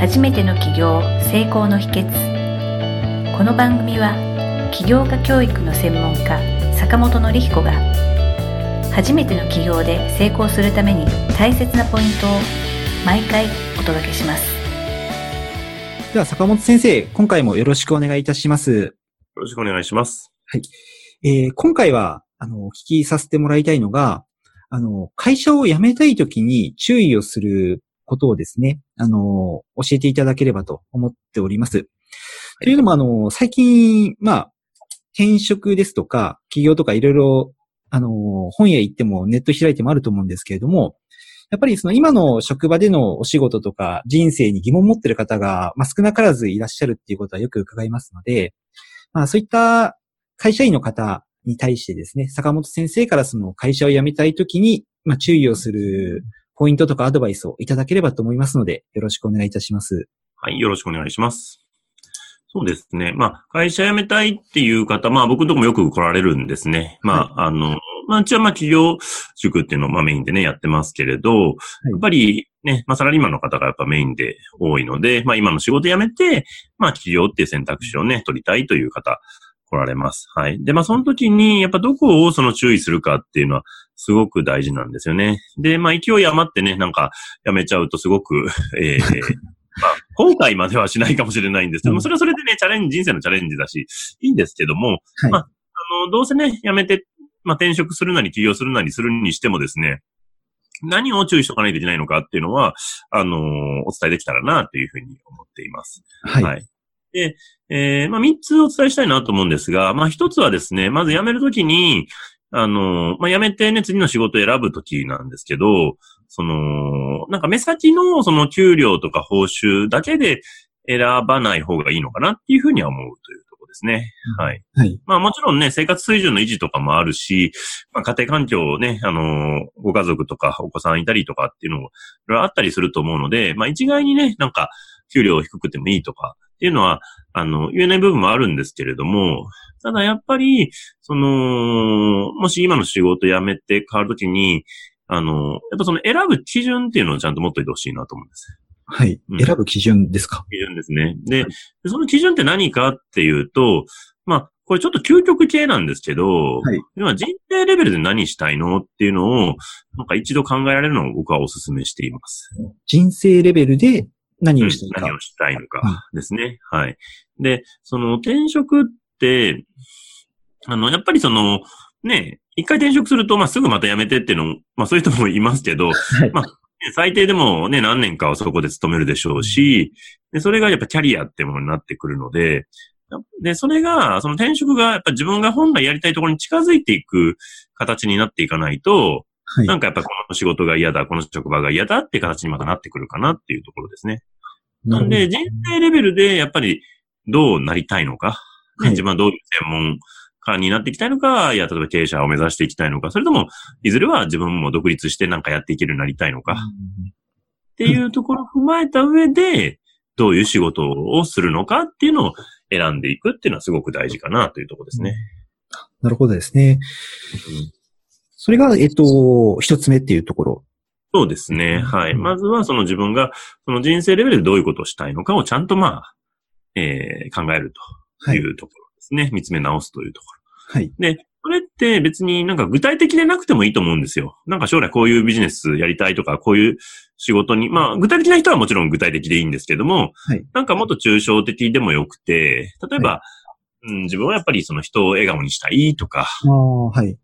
初めての起業成功の秘訣。この番組は起業家教育の専門家坂本典彦が初めての起業で成功するために大切なポイントを毎回お届けします。では坂本先生今回もよろしくお願いいたします。よろしくお願いします。はい、えー、今回はあのお聞きさせてもらいたいのがあの、会社を辞めたいときに注意をすることをですね、あの、教えていただければと思っております。というのも、あの、最近、まあ、転職ですとか、企業とかいろいろ、あの、本屋行ってもネット開いてもあると思うんですけれども、やっぱりその今の職場でのお仕事とか人生に疑問を持っている方が、まあ、少なからずいらっしゃるっていうことはよく伺いますので、まあそういった会社員の方に対してですね、坂本先生からその会社を辞めたいときに、まあ、注意をするポイントとかアドバイスをいただければと思いますので、よろしくお願いいたします。はい、よろしくお願いします。そうですね。まあ、会社辞めたいっていう方、まあ僕のとこもよく来られるんですね。まあ、はい、あの、まあ、うちはまあ企業塾っていうのをまあメインでね、やってますけれど、はい、やっぱりね、まあサラリーマンの方がやっぱメインで多いので、まあ今の仕事辞めて、まあ企業っていう選択肢をね、取りたいという方来られます。はい。で、まあ、その時に、やっぱどこをその注意するかっていうのは、すごく大事なんですよね。で、まあ、勢い余ってね、なんか、やめちゃうとすごく、え えー、まあ、後悔まではしないかもしれないんですけども、それはそれでね、チャレンジ、人生のチャレンジだし、いいんですけども、はい、まあ、あの、どうせね、やめて、まあ、転職するなり起業するなりするにしてもですね、何を注意しとかないといけないのかっていうのは、あのー、お伝えできたらな、というふうに思っています。はい。はい、で、えー、まあ、三つお伝えしたいなと思うんですが、まあ、一つはですね、まず辞めるときに、あの、まあ、辞めてね、次の仕事を選ぶときなんですけど、その、なんか目先のその給料とか報酬だけで選ばない方がいいのかなっていうふうには思うというところですね。はい。はい。まあもちろんね、生活水準の維持とかもあるし、まあ家庭環境をね、あの、ご家族とかお子さんいたりとかっていうのもあったりすると思うので、まあ一概にね、なんか給料低くてもいいとかっていうのは、あの、言えない部分もあるんですけれども、ただやっぱり、その、もし今の仕事辞めて変わるときに、あの、やっぱその選ぶ基準っていうのをちゃんと持っといてほしいなと思うんです。はい。うん、選ぶ基準ですか？基準ですね。で、その基準って何かっていうと、まあ、これちょっと究極系なんですけど、はい。今人生レベルで何したいのっていうのを、なんか一度考えられるのを僕はお勧めしています。人生レベルで何をしたいか、うん、何をしたいのかですね。はい。で、その転職って、あの、やっぱりその、ね、一回転職すると、まあ、すぐまた辞めてっていうのまあ、そういう人もいますけど、はい、まあ、最低でもね、何年かはそこで勤めるでしょうし、で、それがやっぱキャリアってものになってくるので、で、それが、その転職がやっぱ自分が本来やりたいところに近づいていく形になっていかないと、はい、なんかやっぱこの仕事が嫌だ、この職場が嫌だって形にまたなってくるかなっていうところですね。なんで、人生レベルでやっぱりどうなりたいのか、ね、はい、自分はどういう専門家になっていきたいのか、いや、例えば経営者を目指していきたいのか、それとも、いずれは自分も独立してなんかやっていけるようになりたいのか、っていうところを踏まえた上で、どういう仕事をするのかっていうのを選んでいくっていうのはすごく大事かなというところですね。なるほどですね。うんそれが、えっと、一つ目っていうところ。そうですね。はい。まずは、その自分が、その人生レベルでどういうことをしたいのかをちゃんと、まあ、えー、考えるというところですね。はい、見つめ直すというところ。はい。で、それって別になんか具体的でなくてもいいと思うんですよ。なんか将来こういうビジネスやりたいとか、こういう仕事に、まあ具体的な人はもちろん具体的でいいんですけども、はい、なんかもっと抽象的でもよくて、例えば、はい、うん、自分はやっぱりその人を笑顔にしたいとか、はい。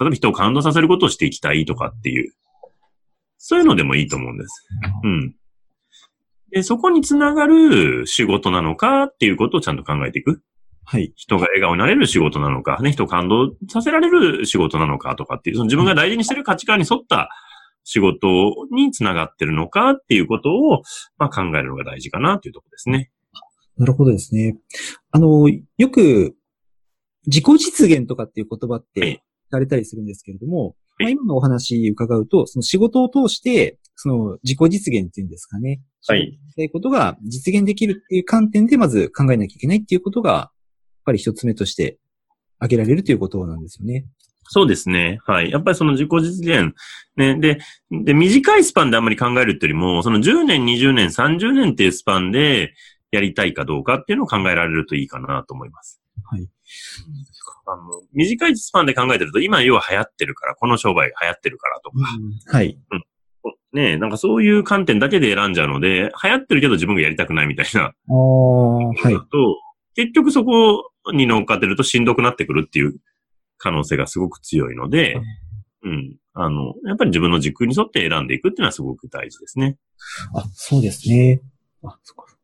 例えば人を感動させることをしていきたいとかっていう、そういうのでもいいと思うんです。うん。で、そこにつながる仕事なのかっていうことをちゃんと考えていく。はい。人が笑顔になれる仕事なのか、ね、人を感動させられる仕事なのかとかっていう、その自分が大事にしてる価値観に沿った仕事につながってるのかっていうことを、まあ、考えるのが大事かなというところですね。なるほどですね。あの、よく、自己実現とかっていう言葉って、されたりするんですけれども、まあ、今のお話伺うと、その仕事を通して、その自己実現っていうんですかね。はい。そういうことが実現できるっていう観点でまず考えなきゃいけないっていうことが、やっぱり一つ目として挙げられるということなんですよね。そうですね。はい。やっぱりその自己実現。ね。で、で、短いスパンであんまり考えるっていうよりも、その10年、20年、30年っていうスパンでやりたいかどうかっていうのを考えられるといいかなと思います。はい。あの、短いスパンで考えてると、今要は流行ってるから、この商売が流行ってるからとか、はい。ねなんかそういう観点だけで選んじゃうので、流行ってるけど自分がやりたくないみたいな。ああ、はい。と、結局そこに乗っかってるとしんどくなってくるっていう可能性がすごく強いので、うん。あの、やっぱり自分の軸に沿って選んでいくっていうのはすごく大事ですね。あ、そうですね。あ、そっか。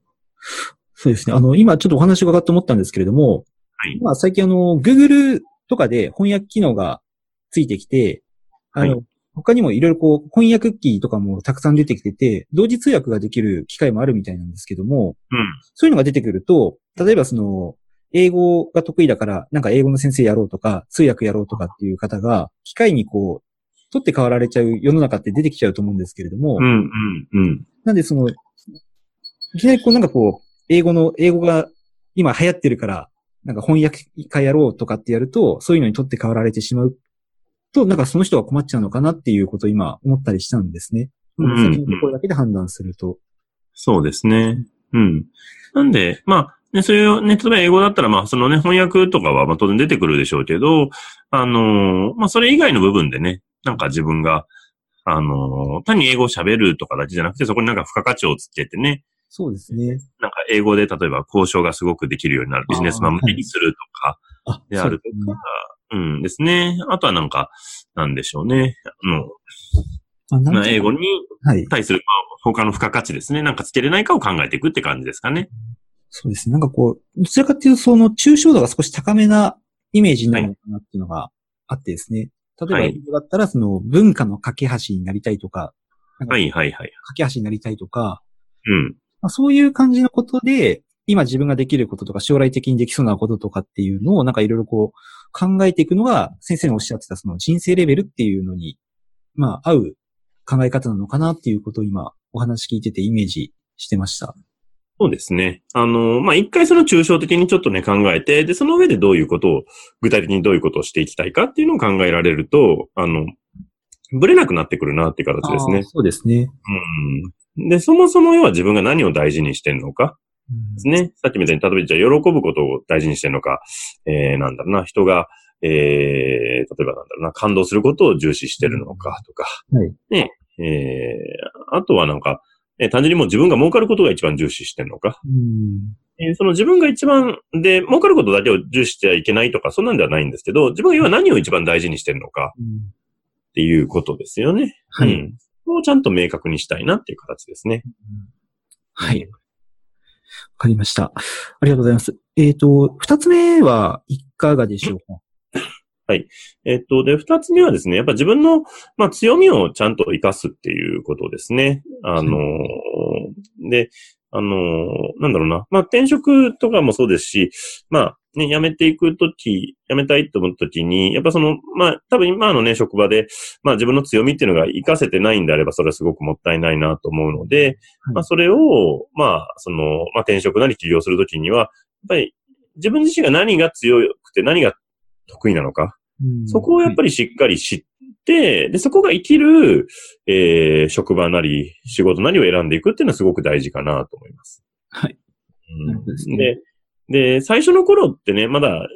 そうですね。あの、今ちょっとお話伺って思ったんですけれども、はい。まあ最近あの、Google とかで翻訳機能がついてきて、あの、は他にもいろいろこう、翻訳機とかもたくさん出てきてて、同時通訳ができる機会もあるみたいなんですけども、うん。そういうのが出てくると、例えばその、英語が得意だから、なんか英語の先生やろうとか、通訳やろうとかっていう方が、機械にこう、取って代わられちゃう世の中って出てきちゃうと思うんですけれども、うん、うん、うん。なんでその、いきなりこうなんかこう、英語の、英語が今流行ってるから、なんか翻訳家やろうとかってやると、そういうのに取って代わられてしまうと、なんかその人が困っちゃうのかなっていうことを今思ったりしたんですね。うん先のところだけで判断すると。そうですね。うん。なんで、まあ、ね、そういうね、例えば英語だったら、まあ、そのね、翻訳とかは、まあ、当然出てくるでしょうけど、あのーまあ、それ以外の部分でね、なんか自分が、あのー単に英語を喋るとかだけじゃなくて、そこになんか付加価値をつけてね、そうですね。なんか英語で例えば交渉がすごくできるようになる、ビジネスマン向けにするとか、あ、であるとそうですねか、うんですね。あとはなんか、なんでしょうね。あの、あ英語にはい。対する、まあ他の付加価値ですね。なんかつけれないかを考えていくって感じですかね。そうですね。なんかこう、どちらかっていうと、その抽象度が少し高めなイメージになるのかなっていうのがあってですね。例えば、はい英語だったら、その文化の架け橋になりたいとかはいはいはい。架け橋になりたいとか、うん。まあ、そういう感じのことで、今自分ができることとか、将来的にできそうなこととかっていうのを、なんかいろいろこう、考えていくのが、先生がおっしゃってた、その人生レベルっていうのに、まあ、合う考え方なのかなっていうことを今、お話聞いててイメージしてました。そうですね。あの、まあ、一回その抽象的にちょっとね、考えて、で、その上でどういうことを、具体的にどういうことをしていきたいかっていうのを考えられると、あの、ぶれなくなってくるなっていう形ですね。そうですね。うん。で、そもそも要は自分が何を大事にしてるのかうん。ですね。さっきみたいに、例えばじゃあ喜ぶことを大事にしてるのか、えー、なんだろうな、人が、えー、例えばなんだろうな、感動することを重視してるのかとか、はい。ね、えー、あとはなんか、えー単純にもう自分が儲かることが一番重視してるのか、うん。えーその自分が一番で、儲かることだけを重視してはいけないとか、そんなんではないんですけど、自分が要は何を一番大事にしてるのかうん。っていうことですよね。はい。うん。をちゃんと明確にしたいなっていう形ですね。はい。わかりました。ありがとうございます。えっ、と、二つ目はいかがでしょうか？えっと、で、二つ目はですね、やっぱ自分の、まあ、強みをちゃんと活かすっていうことですね。あのーで、あのーなんだろうな。まあ、転職とかもそうですし、まあ、ね、辞めていくとき、辞めたいと思ったときに、やっぱその、まあ、多分今のね、職場で、まあ、自分の強みっていうのが活かせてないんであれば、それはすごくもったいないなと思うので、はいまあ、それを、まあ、その、まあ、転職なり起業するときには、やっぱり、自分自身が何が強くて何が得意なのか、そこをやっぱりしっかり知って、で、そこが生きる、えー、職場なり、仕事なりを選んでいくっていうのはすごく大事かなと思います。はい。うん、ねで、で、最初の頃ってね、まだ、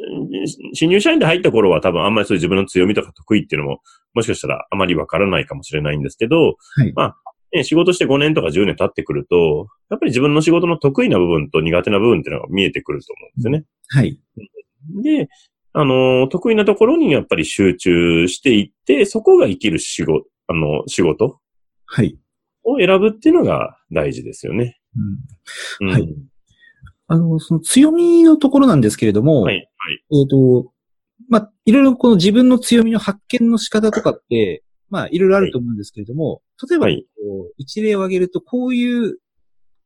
新入社員で入った頃は多分あんまりそういう自分の強みとか得意っていうのも、もしかしたらあまりわからないかもしれないんですけど、はいまあ、ね、仕事して5年とか10年経ってくると、やっぱり自分の仕事の得意な部分と苦手な部分っていうのが見えてくると思うんですよね。はい。で、あの、得意なところにやっぱり集中していって、そこが生きる仕事、あの、仕事はい。を選ぶっていうのが大事ですよね。うんうんはいあの、その強みのところなんですけれども、はい。はい。えっ、と、まあ、いろいろこの自分の強みの発見の仕方とかって、まあ、いろいろあると思うんですけれども、例えば、一例を挙げると、こういう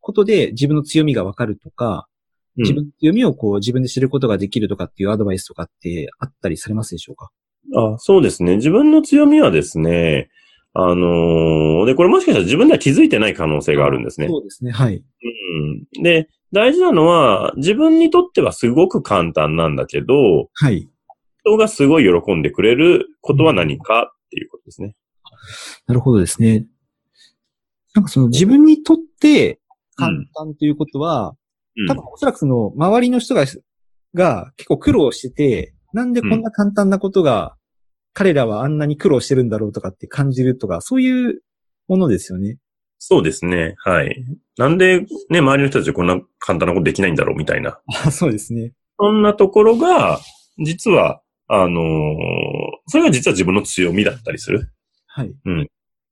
ことで自分の強みがわかるとか、うん自分の強みをこう自分で知ることができるとかっていうアドバイスとかってあったりされますでしょうか？あそうですね。自分の強みはですね、あのーで、これもしかしたら自分では気づいてない可能性があるんですね。そうですね。はい。うん。で、大事なのは、自分にとってはすごく簡単なんだけど、はい。人がすごい喜んでくれることは何かっていうことですね。なるほどですね。なんかその自分にとって簡単ということは、うん多分おそらくその周りの人が、が結構苦労してて、なんでこんな簡単なことが、彼らはあんなに苦労してるんだろうとかって感じるとか、そういうものですよね。そうですね。はい。なんで、ね、周りの人たちはこんな簡単なことできないんだろうみたいな。あ そうですね。そんなところが、実は、あのーそれが実は自分の強みだったりする。はい。い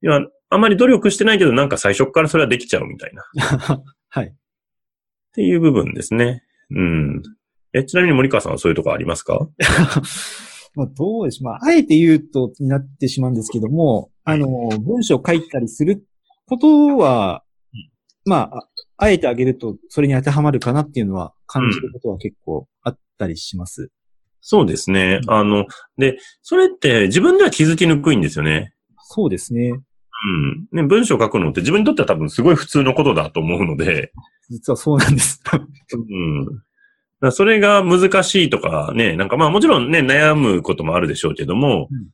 や、あまり努力してないけど、なんか最初からそれはできちゃうみたいな。っ はい。ていう部分ですね。うん。え、ちなみに森川さんはそういうとこありますか？まあ、どうでしょう。まあ、あえて言うとになってしまうんですけども、あの、文章を書いたりすることは、まあ、ああえてあげると、それに当てはまるかなっていうのは感じることは結構あったりします。そうですね。あの、で、それって自分では気づきにくいんですよね。そうですね。うん。ね、文章を書くのって自分にとっては多分すごい普通のことだと思うので、実はそうなんです。うん。それが難しいとかね、なんかまあもちろんね、悩むこともあるでしょうけども、うん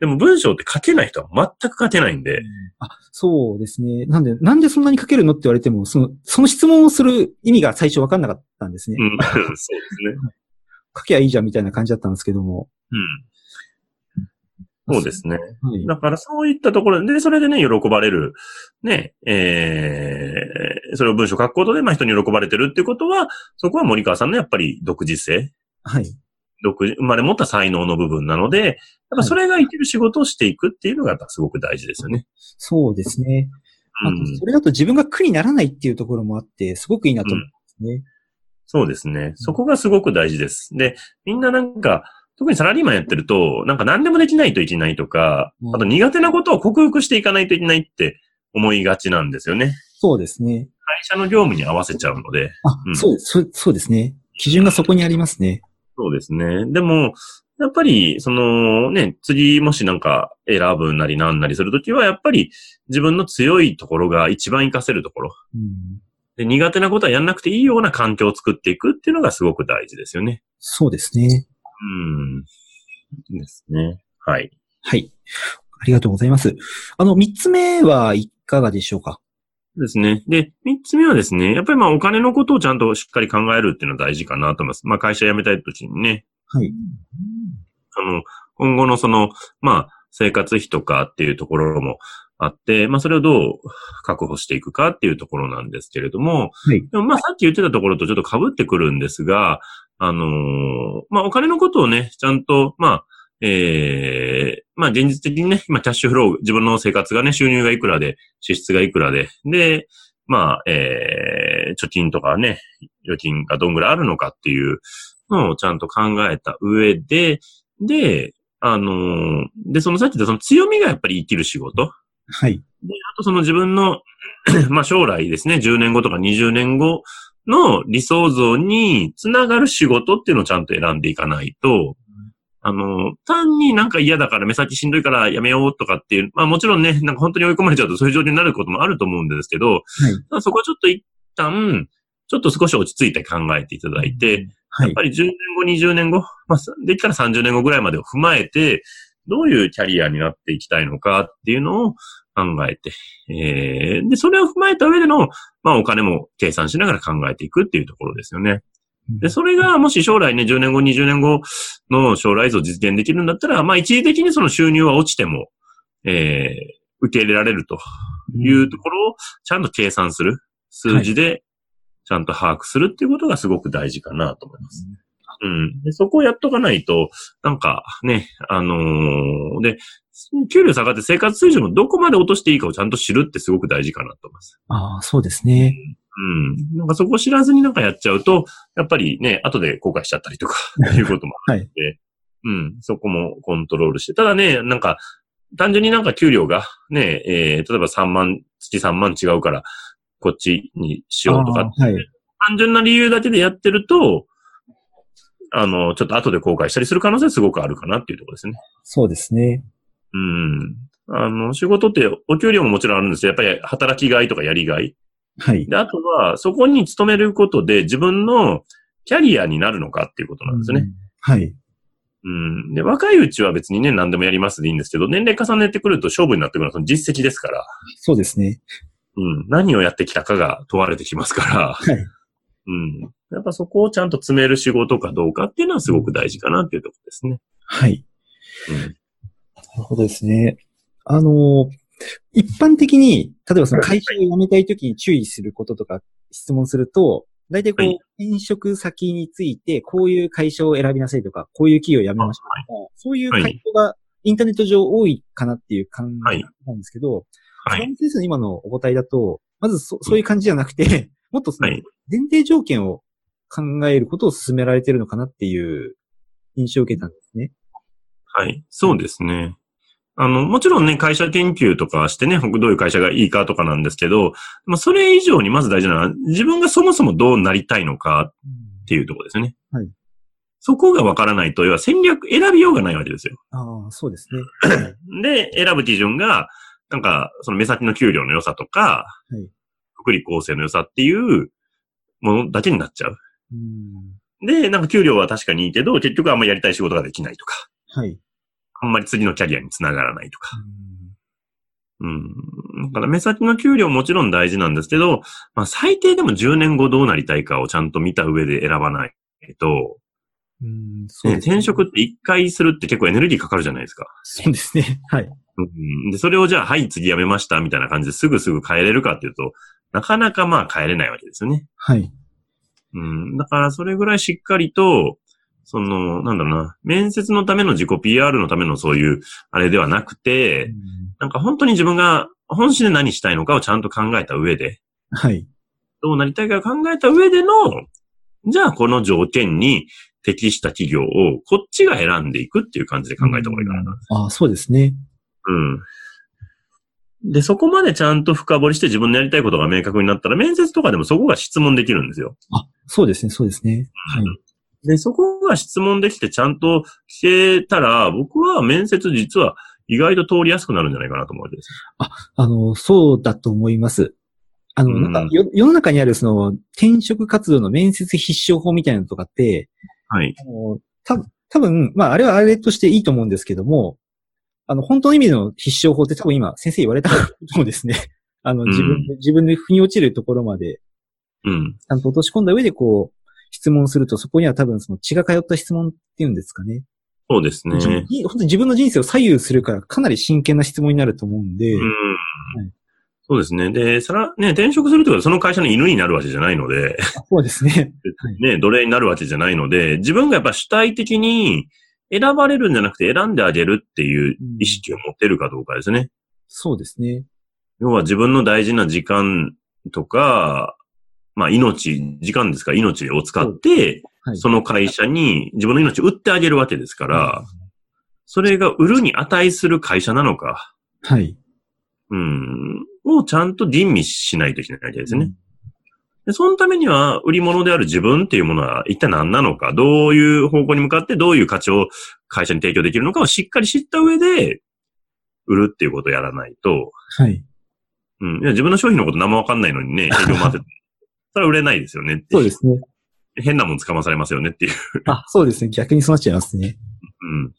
でも文章って書けない人は全く書けないんで、あ、そうですね。なんで、なんでそんなに書けるのって言われても、その、その質問をする意味が最初わかんなかったんですね。うん、そうですね。書けばいいじゃんみたいな感じだったんですけども。うん。そうですね。はい。だからそういったところで、それでね、喜ばれる。ね、えー、それを文章書くことで、まあ人に喜ばれてるっていうことは、そこは森川さんのやっぱり独自性、はい。独自、生まれ持った才能の部分なので、やっぱそれが生きる仕事をしていくっていうのがやっぱすごく大事ですよね。そうですね。あとうんそれだと自分が苦にならないっていうところもあって、すごくいいなと思うんですね。そうですね。そこがすごく大事です。で、みんななんか、特にサラリーマンやってると、なんか何でもできないといけないとか、うんあと苦手なことを克服していかないといけないって思いがちなんですよね。そうですね。会社の業務に合わせちゃうので。あ、うんそうです、そうそうですね。基準がそこにありますね。そうですね。でも、やっぱり、そのね、次もしなんか選ぶなりなんなりするときは、やっぱり自分の強いところが一番活かせるところ。うん、で苦手なことはやんなくていいような環境を作っていくっていうのがすごく大事ですよね。そうですね。うん。ですね。はい。はい。ありがとうございます。あの、三つ目はいかがでしょうか？ですね。で、三つ目はですね、やっぱりまあお金のことをちゃんとしっかり考えるっていうのは大事かなと思います。まあ会社辞めたい時にね、はい。あの、今後のその、まあ生活費とかっていうところもあって、まあそれをどう確保していくかっていうところなんですけれども、はい。でもまあさっき言ってたところとちょっと被ってくるんですが、あのーまあお金のことをね、ちゃんと、まあ、ええまあ現実的にね、今キャッシュフロー、自分の生活がね、収入がいくらで、支出がいくらで、で、まあ、ええ貯金とかね、預金がどんぐらいあるのかっていうのをちゃんと考えた上で、で、あのーで、そのさっき言ったその強みがやっぱり生きる仕事。はい。で、あとその自分の、まあ将来ですね、10年後とか20年後の理想像につながる仕事っていうのをちゃんと選んでいかないと、あの、単になんか嫌だから目先しんどいからやめようとかっていう、まあもちろんね、なんか本当に追い込まれちゃうとそういう状況になることもあると思うんですけど、はい。そこはちょっと一旦、ちょっと少し落ち着いて考えていただいて、はいやっぱ。り10年後、20年後、まあ、できたら30年後ぐらいまでを踏まえて、どういうキャリアになっていきたいのかっていうのを考えて、えー、で、それを踏まえた上での、まあ、お金も計算しながら考えていくっていうところですよね。で、それがもし将来ね、10年後、20年後の将来像を実現できるんだったら、まあ、一時的にその収入は落ちても、えー、受け入れられるというところをちゃんと計算する。数字でちゃんと把握するっていうことがすごく大事かなと思います。うん。でそこをやっとかないと、なんかね、あのーで、給料下がって生活水準をどこまで落としていいかをちゃんと知るってすごく大事かなと思います。ああ、そうですね。うん。なんかそこを知らずになんかやっちゃうと、やっぱりね、後で後悔しちゃったりとか、いうこともあはい。うん、そこもコントロールして。ただね、なんか、単純になんか給料がね、えー、例えば3万、月3万違うから、こっちにしようとか、はい。単純な理由だけでやってると、あの、ちょっと後で後悔したりする可能性はすごくあるかなっていうところですね。そうですね。うん。あの、仕事ってお給料ももちろんあるんですよ。やっぱり働きがいとかやりがい。はい。で、あとは、そこに勤めることで自分のキャリアになるのかっていうことなんですね。うん。はい。うん。で、若いうちは別にね、何でもやりますでいいんですけど、年齢重ねてくると勝負になってくるのはその実績ですから、そうですね。うん。何をやってきたかが問われてきますから、はい。うん。やっぱそこをちゃんと詰める仕事かどうかっていうのはすごく大事かなっていうところですね。はい。うん。なるほどですね。あの、一般的に、例えばその会社を辞めたいときに注意することとか質問すると、大体こう、はい転職先について、こういう会社を選びなさいとか、こういう企業を辞めましょうとか、そういう回答がインターネット上多いかなっていう感はいじなんですけど、坂はい。本先生の今のお答えだと、まずそそういう感じじゃなくて、もっとそのはい前提条件を考えることを進められてるのかなっていう印象を受けたんですね。はい。そうですね。あの、もちろんね、会社研究とかしてね、どういう会社がいいかとかなんですけど、まあ、それ以上にまず大事なのは、自分がそもそもどうなりたいのかっていうところですね。はい。そこがわからないと、要は戦略、選びようがないわけですよ。ああ、そうですね。で、選ぶ基準が、なんか、その目先の給料の良さとか、はい福利厚生の良さっていうものだけになっちゃう。うんで、なんか給料は確かにいいけど、結局あんまりやりたい仕事ができないとか、はい。あんまり次のキャリアにつながらないとか。うん。だから目先の給料もちろん大事なんですけど、まあ最低でも10年後どうなりたいかをちゃんと見た上で選ばないと、うん、そうね、ね転職って一回するって結構エネルギーかかるじゃないですか。そうですね。はい。うん。で、それをじゃあ、はい、次辞めましたみたいな感じですぐすぐ変えれるかっていうと、なかなかまあ変えれないわけですよね。はい。うん。だからそれぐらいしっかりと、その、なんだろうな、面接のための自己 PR のためのそういう、あれではなくて、なんか本当に自分が本心で何したいのかをちゃんと考えた上で、はい。どうなりたいかを考えた上での、じゃあこの条件に適した企業をこっちが選んでいくっていう感じで考えた方がいいかな。ああ、そうですね。うん。で、そこまでちゃんと深掘りして自分のやりたいことが明確になったら、面接とかでもそこが質問できるんですよ。あ、そうですね、そうですね。はい。で、そこが質問できてちゃんと聞けたら、僕は面接実は意外と通りやすくなるんじゃないかなと思うわけです。あの、そうだと思います。あの、うんなんか、よ世の中にあるその、転職活動の面接必勝法みたいなのとかって、はい。あの、た多分まあ、あれはあれとしていいと思うんですけども、あの、本当の意味での必勝法って多分今、先生言われたそうですね。あの、自分で、自分で腑に落ちるところまで、うん。ちゃんと落とし込んだ上でこう、質問すると、そこには多分その血が通った質問っていうんですかね。そうですね。じ本当に自分の人生を左右するから、かなり真剣な質問になると思うんで、うん。いそうですね。で、さら、ね、転職するってことはその会社の犬になるわけじゃないので、そうですね。は いね、奴隷になるわけじゃないので、自分がやっぱ主体的に選ばれるんじゃなくて選んであげるっていう意識を持てるかどうかですね。そうですね。要は自分の大事な時間とか、まあ命、時間ですから命を使って、はい。その会社に自分の命を売ってあげるわけですから、それが売るに値する会社なのか、はい。うん、をちゃんと吟味しないといけないわけですね。で、そのためには、売り物である自分っていうものは一体何なのか、どういう方向に向かってどういう価値を会社に提供できるのかをしっかり知った上で、売るっていうことをやらないと、はい。うん、いや自分の商品のこと何もわかんないのにね、営業回ってて、それは売れないですよねっていそうですね。変なもん捕まされますよねっていう。あ、そうですね。逆にそうなっちゃいますね。うん。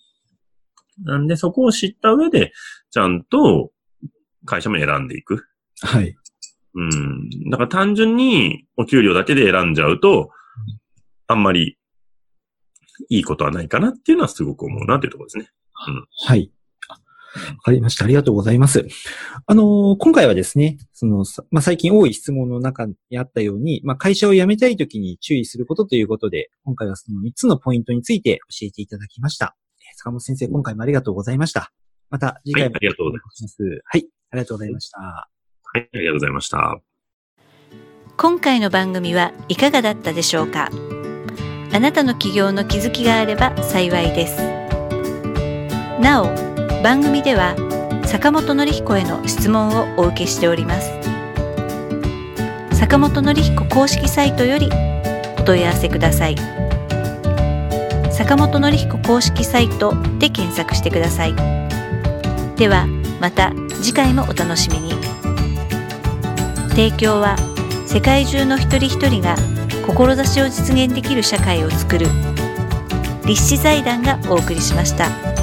なんで、そこを知った上で、ちゃんと会社も選んでいく。はい。うん。だから単純にお給料だけで選んじゃうと、あんまりいいことはないかなっていうのはすごく思うなっていうところですね。はい。わかりました。ありがとうございます。あのー今回はですね、その、さまあ、最近多い質問の中にあったように、まあ、会社を辞めたいときに注意することということで、今回はその3つのポイントについて教えていただきました。えー坂本先生、今回もありがとうございました。また次回も、はいありがとうございます。はい、ありがとうございました。はい、ありがとうございました。今回の番組はいかがだったでしょうか？あなたの起業の気づきがあれば幸いです。なお番組では坂本典彦への質問をお受けしております。坂本典彦公式サイトよりお問い合わせください。坂本典彦公式サイトで検索してください。ではまた次回もお楽しみに。提供は世界中の一人一人が志を実現できる社会をつくる立志財団がお送りしました。